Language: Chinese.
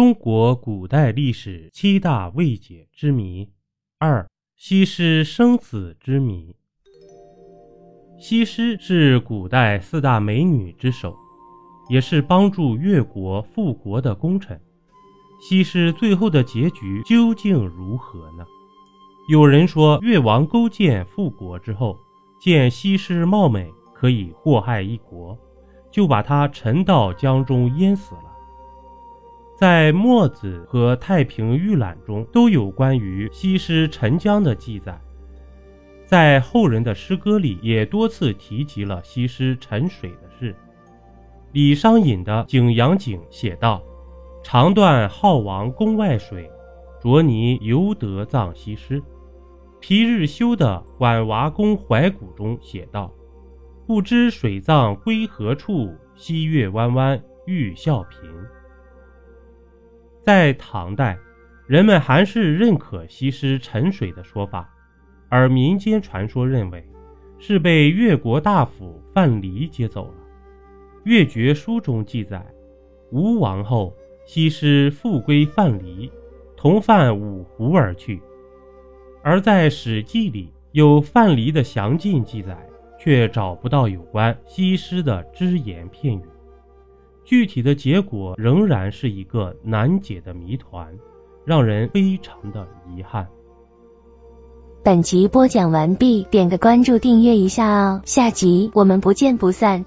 中国古代历史七大未解之谜二：西施生死之谜。西施是古代四大美女之首，也是帮助越国复国的功臣。西施最后的结局究竟如何呢？有人说，越王勾践复国之后，见西施貌美，可以祸害一国，就把她沉到江中淹死了。在《墨子》和《太平御览》中都有关于西施沉江的记载，在后人的诗歌里也多次提及了西施沉水的事。李商隐的《景阳景》写道：“长断浩王宫外水，濯泥犹得葬西施。”皮日休的《管娃宫怀古》中写道：“不知水葬归何处，西月弯弯欲笑贫。”在唐代，人们还是认可西施沉水的说法，而民间传说认为是被越国大夫范蠡接走了。《越绝书》中记载，吴王后西施复归范蠡，同泛五湖而去。而在《史记》里有范蠡的详尽记载，却找不到有关西施的只言片语。具体的结果仍然是一个难解的谜团，让人非常的遗憾。本集播讲完毕，点个关注，订阅一下哦，下集我们不见不散。